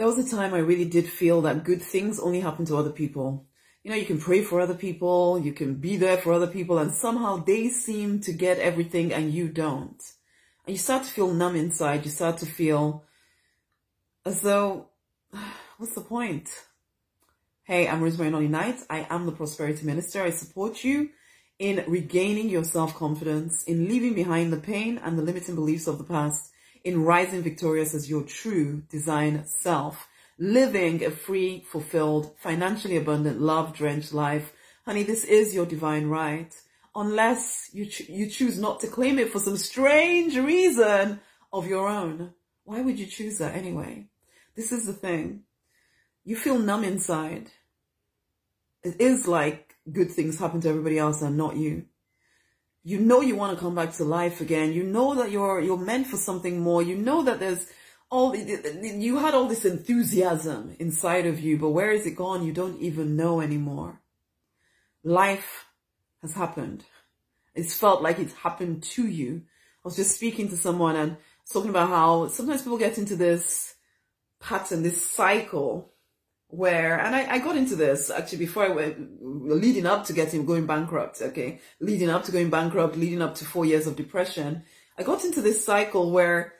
There was a time I really did feel that good things only happen to other people. You know, you can pray for other people, you can be there for other people, and somehow they seem to get everything and you don't. And you start to feel numb inside. You start to feel as though, what's the point? Hey, I'm Rosemary Nonny Knight. I am the Prosperity Minister. I support you in regaining your self-confidence, in leaving behind the pain and the limiting beliefs of the past, in rising victorious as your true design self, living a free, fulfilled, financially abundant, love-drenched life. Honey, this is your divine right. Unless you, you choose not to claim it for some strange reason of your own. Why would you choose that anyway? This is the thing. You feel numb inside. It is like good things happen to everybody else and not you. You know you want to come back to life again. You know that you're you're meant for something more. You know that there's all you had all this enthusiasm inside of you, but where is it gone? You don't even know anymore. Life has happened. It's felt like it's happened to you. I was just speaking to someone and talking about how sometimes people get into this pattern, this cycle where, and I, I got into this actually before I went, leading up to getting, going bankrupt, okay, leading up to going bankrupt, leading up to four years of depression, I got into this cycle where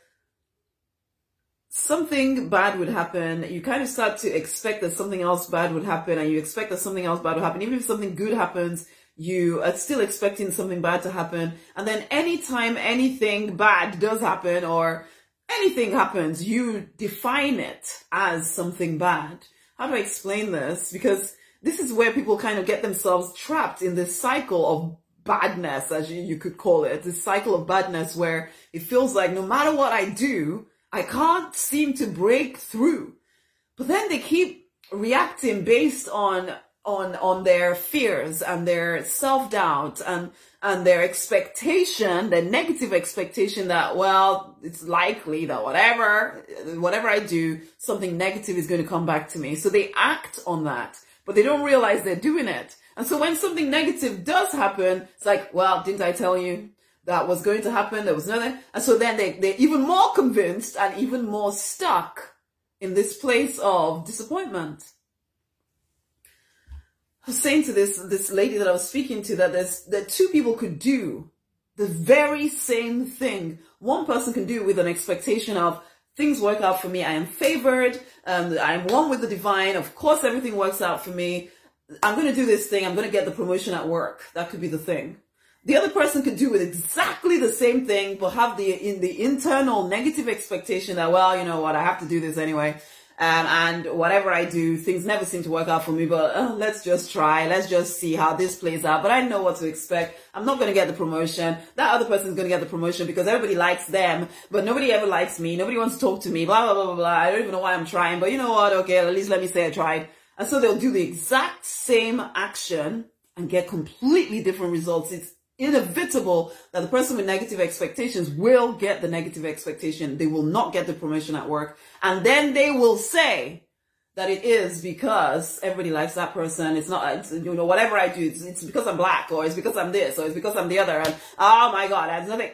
something bad would happen. You kind of start to expect that something else bad would happen and you expect that something else bad would happen. Even if something good happens, you are still expecting something bad to happen. And then anytime anything bad does happen or anything happens, you define it as something bad how do I explain this? Because this is where people kind of get themselves trapped in this cycle of badness, as you, you could call it, this cycle of badness where it feels like no matter what I do, I can't seem to break through. But then they keep reacting based on on on their fears and their self-doubt and and their expectation, the negative expectation that, well, it's likely that whatever, whatever I do, something negative is going to come back to me. So they act on that, but they don't realize they're doing it. And so when something negative does happen, it's like, well, didn't I tell you that was going to happen? There was nothing. And so then they, they're even more convinced and even more stuck in this place of disappointment. Was saying to this this lady that I was speaking to that there's that two people could do the very same thing. One person can do with an expectation of things work out for me. I am favored. Um, I am one with the divine. Of course, everything works out for me. I'm going to do this thing. I'm going to get the promotion at work. That could be the thing. The other person could do with exactly the same thing, but have the in the internal negative expectation that, well, you know what, I have to do this anyway. Um, and whatever I do, things never seem to work out for me, but uh, let's just try. Let's just see how this plays out. But I know what to expect. I'm not going to get the promotion. That other person's going to get the promotion because everybody likes them, but nobody ever likes me. Nobody wants to talk to me, blah, blah, blah, blah, blah. I don't even know why I'm trying, but you know what? Okay, at least let me say I tried. And so they'll do the exact same action and get completely different results. It's inevitable that the person with negative expectations will get the negative expectation. They will not get the promotion at work. And then they will say that it is because everybody likes that person. It's not, it's, you know, whatever I do, it's, it's, because I'm black or it's because I'm this or it's because I'm the other. And oh my God, that's nothing.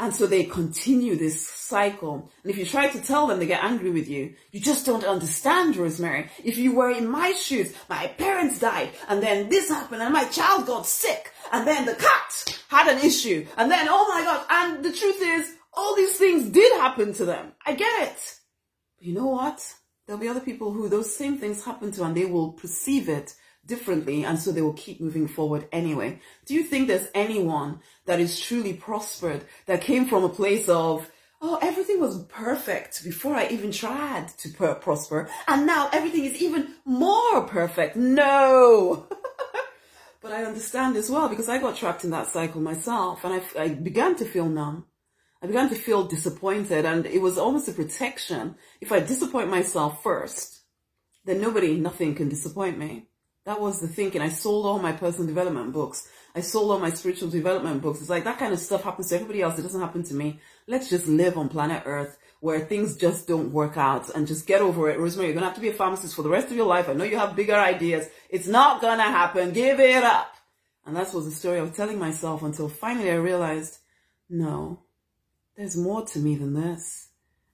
And so they continue this cycle. And if you try to tell them, they get angry with you. You just don't understand, Rosemary. If you were in my shoes, my parents died, and then this happened, and my child got sick, and then the cat had an issue, and then, oh my God, and the truth is, all these things did happen to them. I get it. But you know what? There'll be other people who those same things happen to, and they will perceive it differently and so they will keep moving forward anyway. Do you think there's anyone that is truly prospered that came from a place of, oh, everything was perfect before I even tried to per- prosper and now everything is even more perfect? No! but I understand as well because I got trapped in that cycle myself and I, I began to feel numb. I began to feel disappointed and it was almost a protection. If I disappoint myself first, then nobody, nothing can disappoint me. That was the thinking. I sold all my personal development books. I sold all my spiritual development books. It's like that kind of stuff happens to everybody else. It doesn't happen to me. Let's just live on planet Earth where things just don't work out and just get over it. Rosemary, you're going to have to be a pharmacist for the rest of your life. I know you have bigger ideas. It's not going to happen. Give it up. And that was the story I was telling myself until finally I realized, no, there's more to me than this.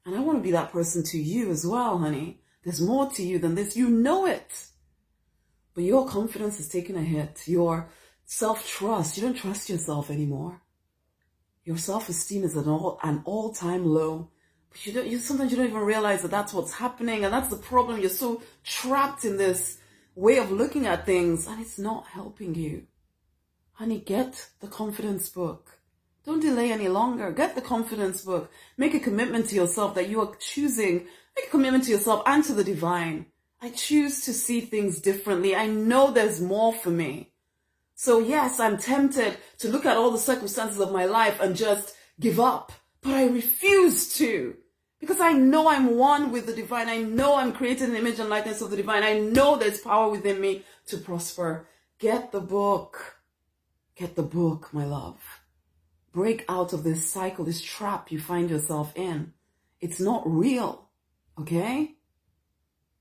And I want to be that person to you as well, honey. There's more to you than this. You know it. Your confidence is taking a hit. Your self-trust, you don't trust yourself anymore. Your self-esteem is at all, an all-time low. But you don't, you, sometimes you don't even realize that that's what's happening. And that's the problem. You're so trapped in this way of looking at things and it's not helping you. Honey, get the confidence book. Don't delay any longer. Get the confidence book. Make a commitment to yourself that you are choosing. Make a commitment to yourself and to the divine. I choose to see things differently. I know there's more for me. So yes, I'm tempted to look at all the circumstances of my life and just give up, but I refuse to because I know I'm one with the divine. I know I'm created in the image and likeness of the divine. I know there's power within me to prosper. Get the book. Get the book, my love. Break out of this cycle, this trap you find yourself in. It's not real. Okay?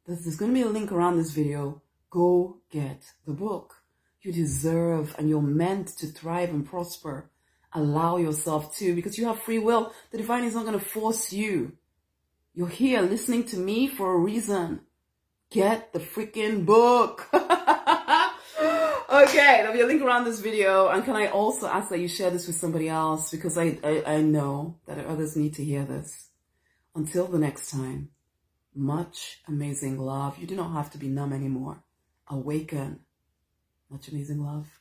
There's going to be a link around this video. Go get the book. You deserve and you're meant to thrive and prosper. Allow yourself to because you have free will. The divine is not going to force you. You're here listening to me for a reason. Get the freaking book. okay, there'll be a link around this video. And can I also ask that you share this with somebody else because I, I, I know that others need to hear this. Until the next time, much amazing love. You do not have to be numb anymore. Awaken. Much amazing love.